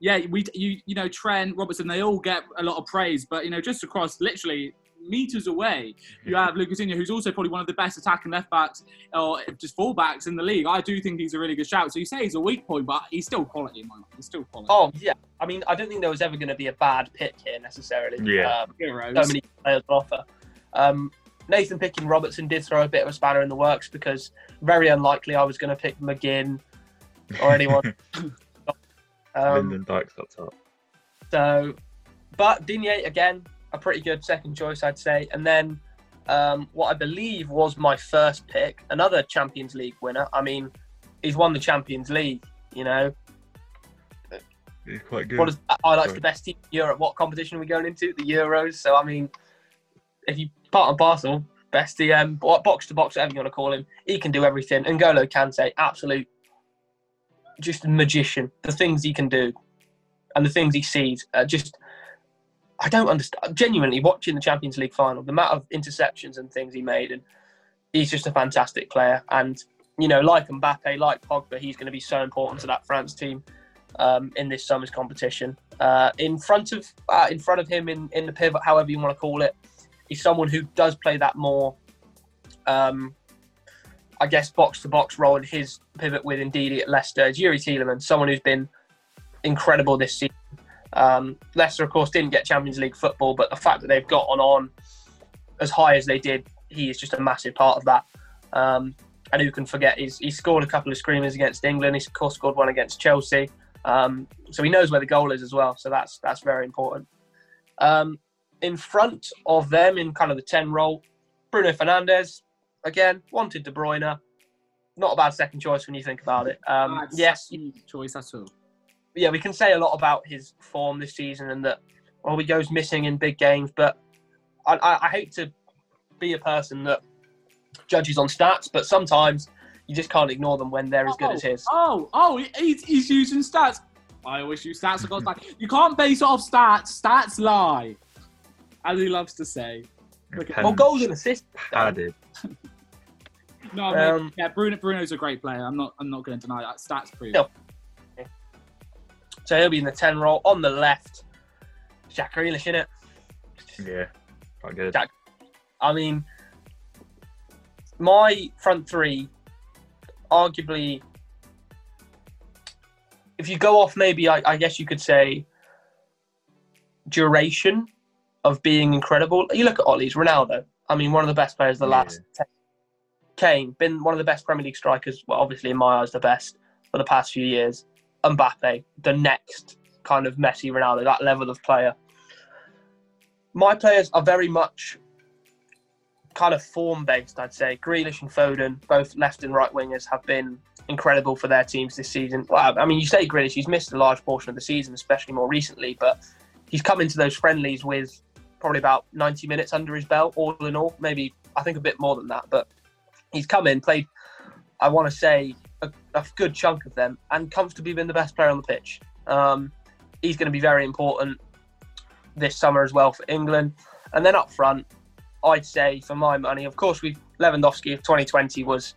yeah, we you you know Trent Robertson, they all get a lot of praise, but you know just across literally meters away, you have Lucas Digne, who's also probably one of the best attacking left backs or just fullbacks in the league. I do think he's a really good shout. So you say he's a weak point, but he's still quality in my mind. He's still quality. Oh yeah, I mean, I don't think there was ever going to be a bad pick here necessarily. Yeah. Um, so many players on offer. Um, Nathan picking Robertson did throw a bit of a spanner in the works because very unlikely I was going to pick McGinn or anyone. um, Lyndon Dykes up top. so, but Digne again, a pretty good second choice, I'd say. And then um, what I believe was my first pick, another Champions League winner. I mean, he's won the Champions League. You know, He's quite good. what is highlights Sorry. the best team in Europe? What competition are we going into? The Euros. So I mean, if you part and parcel, best DM, box to box, whatever you want to call him, he can do everything. And N'Golo Kante, absolute, just a magician. The things he can do, and the things he sees, uh, just. I don't understand. Genuinely, watching the Champions League final, the amount of interceptions and things he made, and he's just a fantastic player. And you know, like Mbappe, like Pogba, he's going to be so important to that France team um, in this summer's competition. Uh, in front of uh, in front of him in, in the pivot, however you want to call it, he's someone who does play that more, um, I guess, box to box role in his pivot with Ndidi at Leicester. It's Youri Tielemans, someone who's been incredible this season. Um, Leicester, of course, didn't get Champions League football, but the fact that they've gotten on as high as they did, he is just a massive part of that. Um, and who can forget? He's, he scored a couple of screamers against England. He's of course scored one against Chelsea. Um, so he knows where the goal is as well. So that's that's very important. Um, in front of them, in kind of the ten role, Bruno Fernandes again wanted De Bruyne. Not a bad second choice when you think about it. Um, yes, choice at all. yeah, we can say a lot about his form this season and that well, he goes missing in big games. But I, I, I hate to be a person that judges on stats, but sometimes you just can't ignore them when they're as good as his. Oh, oh, he's, he's using stats. I always use stats. Because like, you can't base it off stats. Stats lie, as he loves to say. Look at- Pen Well, goals and assists. padded. No, I mean, Um, yeah, Bruno. Bruno's a great player. I'm not. I'm not going to deny that. Stats prove. Yeah. So he'll be in the 10 role. On the left, Jack Grealish in it. Yeah, quite good. Jack- I mean, my front three, arguably, if you go off, maybe I, I guess you could say duration of being incredible. You look at Ollie's Ronaldo. I mean, one of the best players of the Yeah. last. 10. Kane, been one of the best Premier League strikers. Well, obviously in my eyes, the best for the past few years. Mbappe, the next kind of Messi, Ronaldo, that level of player. My players are very much kind of form based, I'd say. Grealish and Foden, both left and right wingers, have been incredible for their teams this season. Well, I mean, you say Grealish, he's missed a large portion of the season, especially more recently, but he's come into those friendlies with probably about 90 minutes under his belt, all in all. Maybe, I think, a bit more than that, but he's come in, played, I want to say, a, a good chunk of them, and comfortably been the best player on the pitch. Um, he's going to be very important this summer as well for England. And then up front, I'd say for my money, of course, we Lewandowski of 2020 was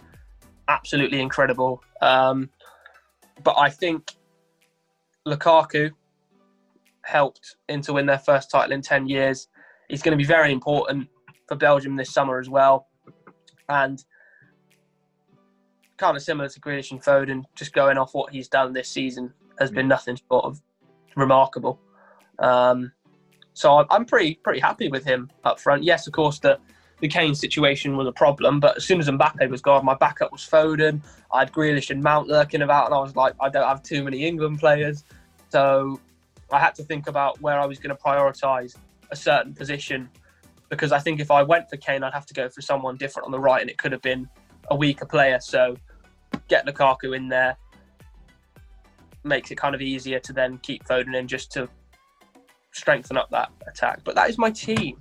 absolutely incredible. Um, but I think Lukaku helped in to win their first title in 10 years. He's going to be very important for Belgium this summer as well. And kind of similar to Grealish and Foden, just going off what he's done this season has been nothing short of remarkable. Um, so I'm- I'm pretty pretty happy with him up front. Yes, of course, the the Kane situation was a problem, but as soon as Mbappe was gone, my backup was Foden. I had Grealish and Mount lurking about, and I was like, I don't have too many England players, so I had to think about where I was going to prioritise a certain position because I think if I went for Kane, I'd have to go for someone different on the right, and it could have been a weaker player. So get Lukaku in there makes it kind of easier to then keep Foden in just to strengthen up that attack. But that is my team.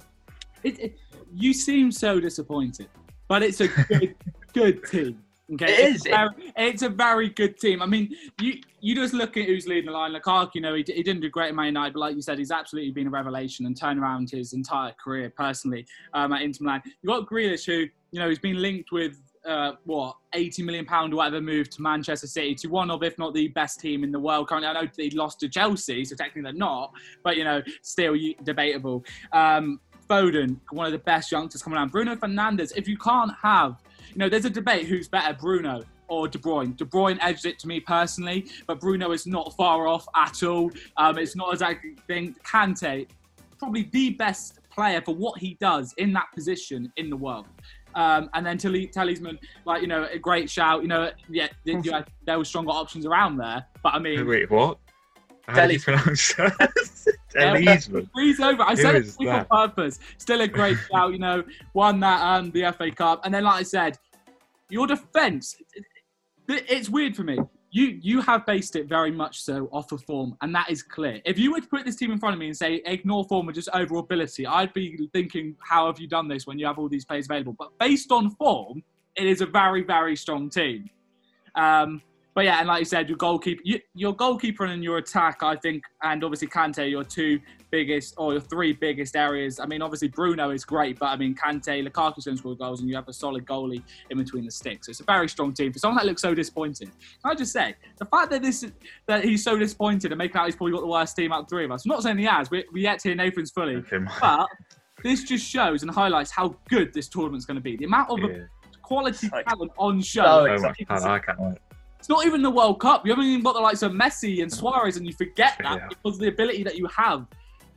It, it, you seem so disappointed, but it's a good, good team. Okay, It it's is. a very- it's a very good team. I mean, you you just look at who's leading the line. Lukaku, you know, he, he didn't do great at Man United, but like you said, he's absolutely been a revelation and turned around his entire career personally um, at Inter Milan. You got Grealish, who you know, he's been linked with uh, what 80 million pound or whatever move to Manchester City to one of, if not the best team in the world currently. I know they lost to Chelsea, so technically they're not, but you know, still debatable. Um, Foden, one of the best youngsters coming around. Bruno Fernandes. If you can't have, you know, there's a debate who's better, Bruno or De Bruyne. De Bruyne edged it to me personally, but Bruno is not far off at all. Um, it's not exactly thing. Kante, probably the best player for what he does in that position in the world. Um, and then Tilly, Talisman, like you know, a great shout. You know, yeah, you had- there were stronger options around there, but I mean, Wait, what? How do you pronounce that? Freeze over. I Who said it on purpose. Still a great shout, you know. Won that um, the FA Cup, and then like I said, your defence. it- It's weird for me. You you have based it very much so off of form, and that is clear. If you were to put this team in front of me and say ignore form and just overall ability, I'd be thinking, how have you done this when you have all these players available? But based on form, it is a very very strong team. Um, but yeah, and like you said, your goalkeeper, you, your goalkeeper and your attack, I think, and obviously Kante, your two biggest or your three biggest areas. I mean, obviously Bruno is great, but I mean Kante, Lukaku's going to score goals, and you have a solid goalie in between the sticks. So it's a very strong team. For someone that looks so disappointed, can I just say the fact that this that he's so disappointed and making out he's probably got the worst team out of three of us. I'm not saying he has. We we yet to hear Nathan's fully, Okay, but this just shows and highlights how good this tournament's going to be. The amount of yeah. quality Like- talent on show. So So exciting. much talent. I can't wait. It's not even the World Cup. You haven't even got the likes of Messi and Suarez, and you forget that Yeah. because of the ability that you have.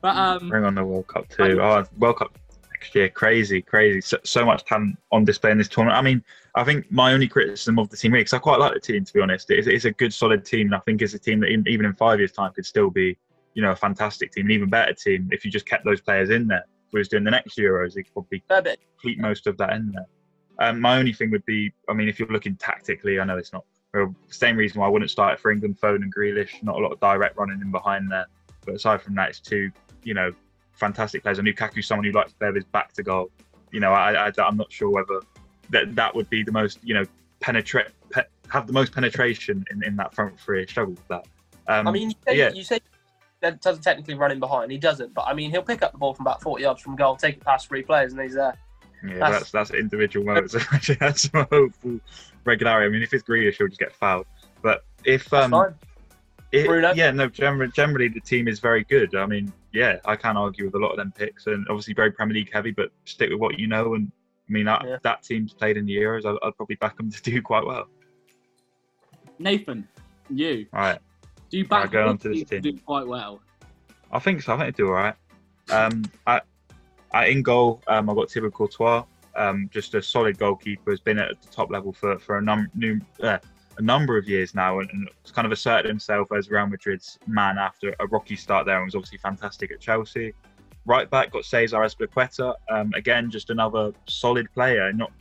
But um, Bring on the World Cup too. Oh, World Cup next year, crazy, crazy. So, so much talent on display in this tournament. I mean, I think my only criticism of the team, because I quite like the team to be honest, it's, it's a good, solid team, and I think it's a team that in, even in five years' time could still be, you know, a fantastic team, an even better team if you just kept those players in there. If we was doing the next Euros, they could probably keep most of that in there. Um, my only thing would be, I mean, if you're looking tactically, I know it's not well, same reason why I wouldn't start it for England, Foden and Grealish. Not a lot of direct running in behind there, but aside from that, it's two, you know, fantastic players. I And Lukaku's someone who likes to play with his back to goal. You know, I, I, I'm not sure whether that that would be the most, you know, penetrate, pe- have the most penetration in, in that front three. I struggle with that. Um, I mean, you say, yeah. you say that doesn't technically run in behind. He doesn't, but I mean, he'll pick up the ball from about 40 yards from goal, take it past three players, and he's there. Yeah, That's- that's that's, individual moments. Actually, that's some hopeful regularity. I mean, if it's Grealish, he'll just get fouled. But if um, fine. it, Bruno? yeah, no, generally, generally the team is very good. I mean, yeah, I can't argue with a lot of them picks, and obviously very Premier League heavy. But stick with what you know, and I mean that Yeah. that team's played in the Euros. I'd, I'd probably back them to do quite well. Nathan, you All right, do you back Right, go your on to this team to team. do quite well? I think so. I think they do all right. Um, I, I in goal, um, I've got Thibaut Courtois. Um, just a solid goalkeeper. Has been at the top level for for a num new, uh, a number of years now, and, and kind of asserted himself as Real Madrid's man after a rocky start there, and was obviously fantastic at Chelsea. Right back got Cesar Azpilicueta. Um, again, just another solid player. Not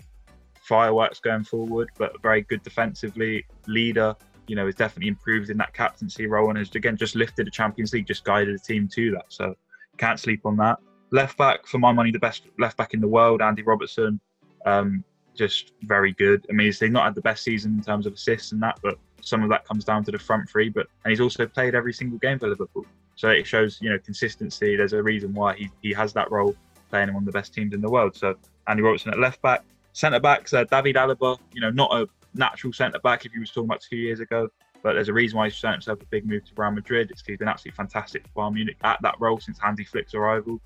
fireworks going forward, but very good defensively. Leader, you know, has definitely improved in that captaincy role and has again just lifted the Champions League, just guided the team to that. So can't sleep on that. Left back, for my money, the best left back in the world, Andy Robertson. Um, just very good. I mean, he's not had the best season in terms of assists and that, but some of that comes down to the front three. But and he's also played every single game for Liverpool, so it shows you know consistency. There's a reason why he he has that role, playing in one of the best teams in the world. So Andy Robertson at left back, centre backs, uh, David Alaba. You know, not a natural centre back if you was talking about two years ago. But there's a reason why he's shown himself a big move to Real Madrid. It's he's been absolutely fantastic for Bayern Munich at that role since Hansi Flick's arrival,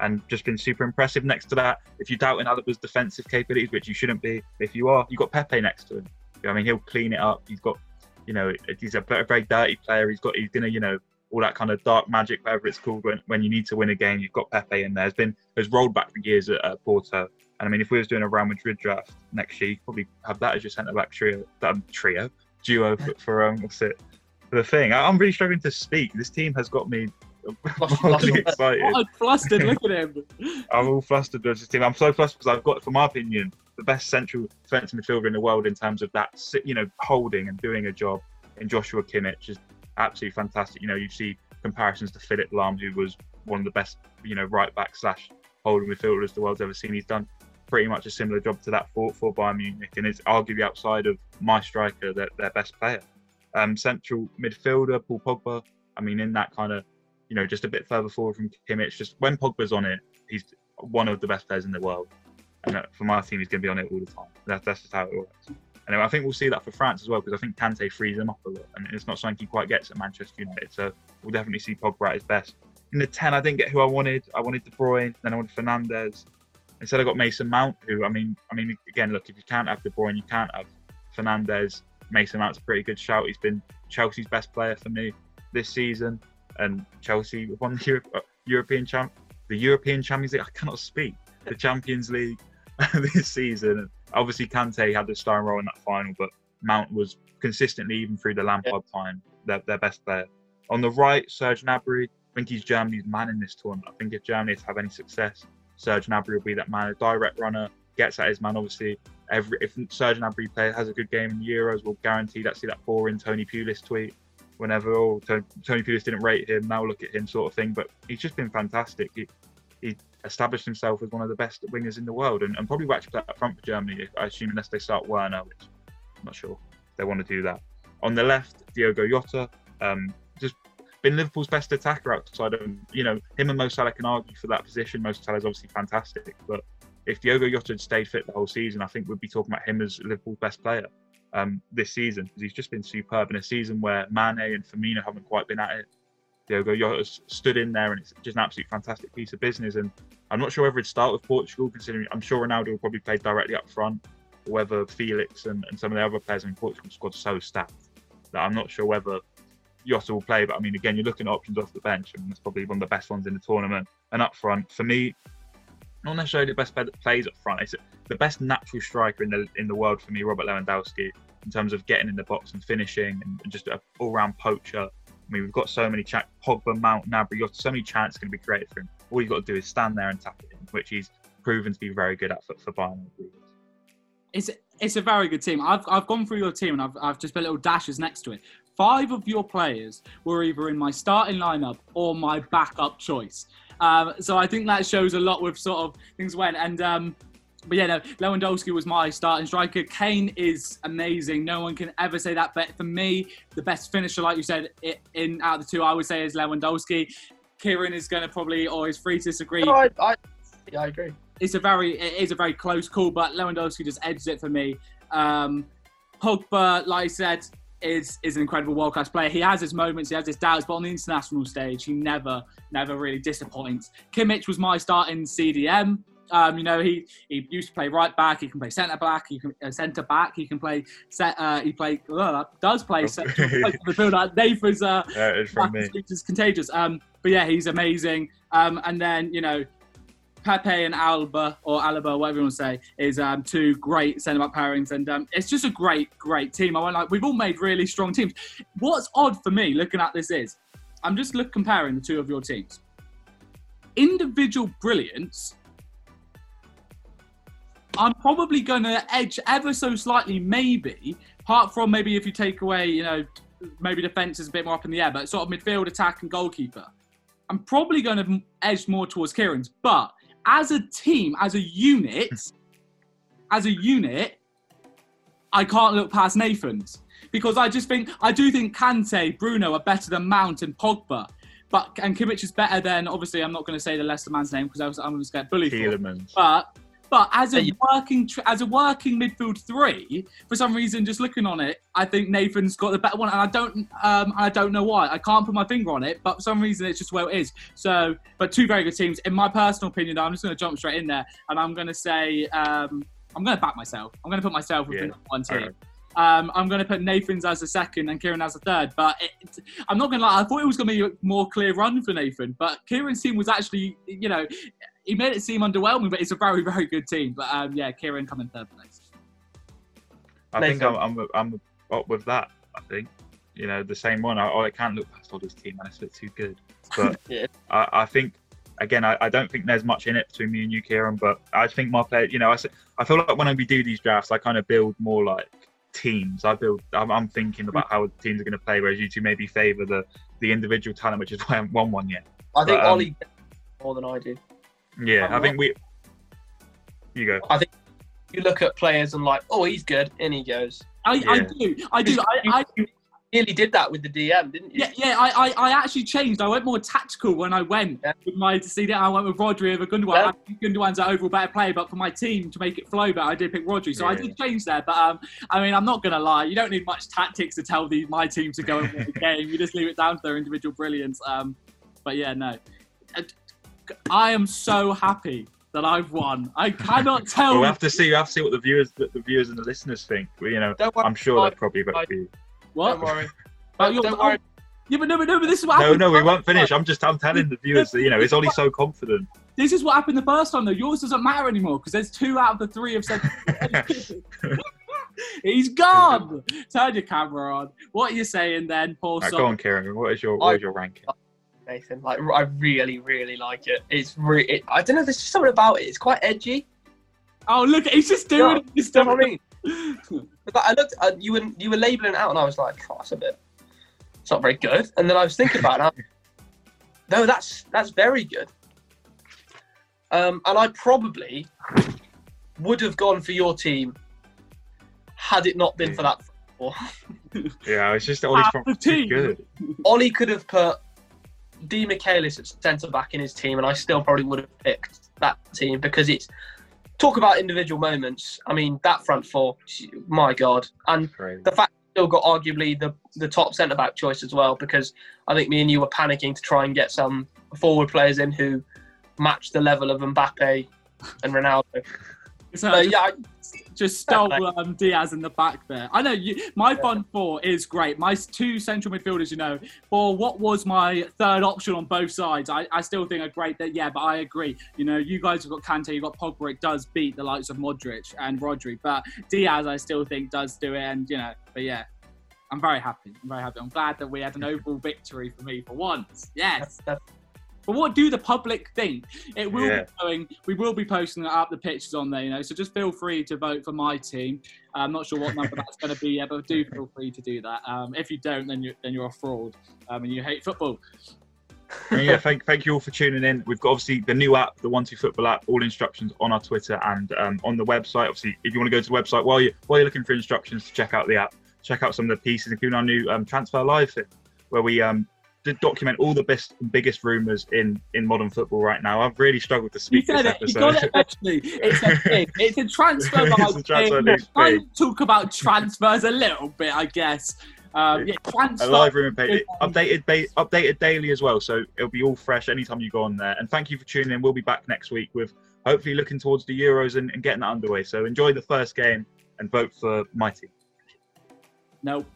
and just been super impressive. Next to that, if you're doubting Alaba's defensive capabilities, which you shouldn't be, if you are, you've got Pepe next to him. I mean, he'll clean it up. He's got, you know, he's a very, dirty player. He's got, he's gonna, you know, all that kind of dark magic, whatever it's called. When, when you need to win a game, you've got Pepe in there. Has been has rolled back for years at, at Porto. And I mean, if we was doing a Real Madrid draft next year, you'd probably have that as your centre back trio, um, trio, duo for, for um, what's it? For the thing, I, I'm really struggling to speak. This team has got me excited. I'm flustered. Look at him. I'm all flustered with this team. I'm so flustered because I've got, for my opinion, the best central defensive midfielder in the world in terms of that, you know, holding and doing a job. In Joshua Kimmich is absolutely fantastic. You know, you see comparisons to Philipp Lahm, who was one of the best, you know, right back slash holding midfielders the world's ever seen. He's done pretty much a similar job to that for, for Bayern Munich, and it's arguably outside of my striker, their, their best player. Um, central midfielder, Paul Pogba. I mean, in that kind of, you know, just a bit further forward from Kimmich, just when Pogba's on it, he's one of the best players in the world. And uh, for my team, he's going to be on it all the time. That's, just how it works. Anyway, I think we'll see that for France as well, because I think Kante frees him up a lot, and it's not something he quite gets at Manchester United. So we'll definitely see Pogba at his best. In the 10, I didn't get who I wanted. I wanted De Bruyne, then I wanted Fernandes. Instead, I got Mason Mount, who, I mean, I mean, again, look, if you can't have De Bruyne, you can't have Fernandes. Mason Mount's a pretty good shout. He's been Chelsea's best player for me this season, and Chelsea won the Euro- uh, European champ, the European Champions League. I cannot speak. The Champions League this season. Obviously, Kante had the starring role in that final, but Mount was consistently, even through the Lampard time, their, their best player. On the right, Serge Gnabry. I think he's Germany's man in this tournament. I think if Germany is to have any success, Serge Gnabry will be that man, a direct runner, gets at his man. Obviously, every if Serge Gnabry player has a good game in the Euros, we'll guarantee that. See that boring Tony Pulis tweet whenever oh Tony, Tony Pulis didn't rate him, now look at him sort of thing. But he's just been fantastic. He he established himself as one of the best wingers in the world, and, and probably play up front for Germany. I assume unless they start Werner, which I'm not sure they want to do that. On the left, Diogo Jota, um, just been Liverpool's best attacker outside of you know him and Mo Salah can argue for that position. Mo is obviously fantastic, but if Diogo Jota had stayed fit the whole season, I think we'd be talking about him as Liverpool's best player um, this season because he's just been superb in a season where Mane and Firmino haven't quite been at it. Diogo Jota stood in there and it's just an absolute fantastic piece of business. And I'm not sure whether it'd start with Portugal, considering I'm sure Ronaldo will probably play directly up front, or whether Felix and, and some of the other players in Portugal squad so stacked that I'm not sure whether Jota will play. But I mean, again, you're looking at options off the bench, and that's probably one of the best ones in the tournament. And up front, for me, not necessarily the best plays up front. It's the best natural striker in the in the world for me, Robert Lewandowski, in terms of getting in the box and finishing, and just an all-round poacher. I mean, we've got so many chat Pogba, Mount, Gnabry. You've got so many chances going to be created for him. All you've got to do is stand there and tap it in, which he's proven to be very good at for, for Bayern. It's it's a very good team. I've, I've gone through your team and I've, I've just put little dashes next to it. Five of your players were either in my starting lineup or my backup choice. Um, so I think that shows a lot with sort of things went. And um, but yeah, no, Lewandowski was my starting striker. Kane is amazing. No one can ever say that. But for me, the best finisher, like you said, in out of the two, I would say is Lewandowski. Kieran is going to probably, or is free to disagree. No, I, I, yeah, I agree. It's a very, it is a very close call, but Lewandowski just edges it for me. Um, Pogba, like I said, is is an incredible world class player. He has his moments, he has his doubts, but on the international stage, he never, never really disappoints. Kimmich was my start in CDM. Um, you know, he, he used to play right back. He can play centre back. He can uh, centre back. He can play set. Uh, he play uh, does play centre midfielder. Nathan's uh, yeah, it's from me. It's contagious. Um, but yeah, he's amazing. Um, and then you know, Pepe and Alba or Alaba, whatever you want to say, is um, two great centre back pairings, and um, it's just a great, great team. I went like we've all made really strong teams. What's odd for me looking at this is, I'm just look comparing the two of your teams. Individual brilliance I'm probably going to edge ever so slightly, maybe, apart from maybe if you take away, you know, maybe defence is a bit more up in the air, but sort of midfield, attack, and goalkeeper. I'm probably going to edge more towards Kieran's. But as a team, as a unit, as a unit, I can't look past Nathan's because I just think I do think Kante, Bruno are better than Mount and Pogba. But and Kimmich is better than obviously I'm not going to say the Leicester man's name because I was I'm going to get bullied. But but as a working as a working midfield three, for some reason, just looking on it, I think Nathan's got the better one, and I don't um, I don't know why. I can't put my finger on it, but for some reason, it's just where it is. So, but two very good teams. In my personal opinion, I'm just going to jump straight in there, and I'm going to say um, I'm going to back myself. I'm going to put myself with yeah. one team. Um, I'm going to put Nathan's as a second and Kieran as a third. But it, I'm not going to lie, I thought it was going to be a more clear run for Nathan. But Kieran's team was actually, you know, he made it seem underwhelming, but it's a very, very good team. But um, yeah, Kieran coming third place. I think I'm, I'm, I'm up with that. I think you know the same one. I, I can't look past all this team, and it's a bit too good. But yeah. I, I, think again, I, I, don't think there's much in it between me and you, Kieran. But I think my player, you know, I I feel like when we do these drafts, I kind of build more like teams. I build. I'm, I'm thinking about how teams are going to play, whereas you two maybe favour the the individual talent, which is why I haven't won one yet. I think but, um, Ollie more than I do. Yeah, I think we. You go. I think you look at players and like, oh, he's good, and he goes. I, I do. I do. I, I, nearly did that with the DM, didn't you? yeah, yeah. I, I, I actually changed. I went more tactical when I went Yeah. with my decision. I went with Rodri over Gundogan. Yeah. I think Gundogan's an overall better player, but for my team to make it flow better, I did pick Rodri. So I did change there. But um, I mean, I'm not gonna lie. You don't need much tactics to tell the, my team to go and win the game. You just leave it down to their individual brilliance. Um, but yeah, no. I am so happy that I've won. I cannot tell. We'll you have to see. We have to see what the viewers, the, the viewers and the listeners think. Well, You know, worry. I'm sure they're probably vote I- for you. what? Don't worry. About your- Don't worry. Yeah, but no, but no, but this is what No, happened. no, we won't finish. I'm just, I'm telling the viewers that you know, is Ollie so confident? This is what happened the first time though. Yours doesn't matter anymore because there's two out of the three have said he's gone. Turn your camera on. What are you saying then, Paul? Right, go on, Kieran. What is your, what is your ranking? Nathan, like I really, really like it. It's re- it, I don't know. There's just something about it. It's quite edgy. Oh look, he's just doing Yeah, it. He's You what I mean? But I looked, uh, you were you were labeling it out, and I was like, oh, that's a bit. It's not very good. And then I was thinking about it. and no, that's that's very good. Um, and I probably would have gone for your team had it not been for that. Yeah, it's just Ollie's Half from too team. good. Ollie could have put D. Michaelis at centre back in his team, and I still probably would have picked that team because it's talk about individual moments. I mean, that front four, my God, and Crazy. the fact still got arguably the the top centre back choice as well because I think me and you were panicking to try and get some forward players in who match the level of Mbappe and Ronaldo. So just, yeah, I, just stole um, Dias in the back there. I know you. My fun four is great. My two central midfielders, you know, for what was my third option on both sides, I, I still think are great. That yeah, but I agree. You know, you guys have got Kante, you've got Pogba. It does beat the likes of Modric and Rodri, but Dias, I still think does do it. And you know, but yeah. I'm very happy. I'm very happy. I'm glad that we had an overall victory for me for once. Yes. that's, that's, But what do the public think? It will Yeah. be going. We will be posting up the pictures on there, you know. So just feel free to vote for my team. I'm not sure what number that's going to be yet, but do feel free to do that. Um, if you don't, then you then you're a fraud um, and you hate football. Yeah, thank, thank you all for tuning in. We've got obviously the new app, the One Two Football app. All instructions on our Twitter and um, on the website. Obviously, if you want to go to the website while you while you're looking for instructions to check out the app, check out some of the pieces, including our new um, transfer live thing, where we um, did document all the best biggest rumours in in modern football right now. I've really struggled to You speak this said it. You got it eventually. It's a thing. It's a transfer It's a transfer thing. I thing. talk about transfers a little bit, I guess. Um, yeah, transfer. a live room page, updated ba- updated daily as well so it'll be all fresh anytime you go on there and thank you for tuning in we'll be back next week with hopefully looking towards the euros and, and getting that underway so enjoy the first game and vote for my team No.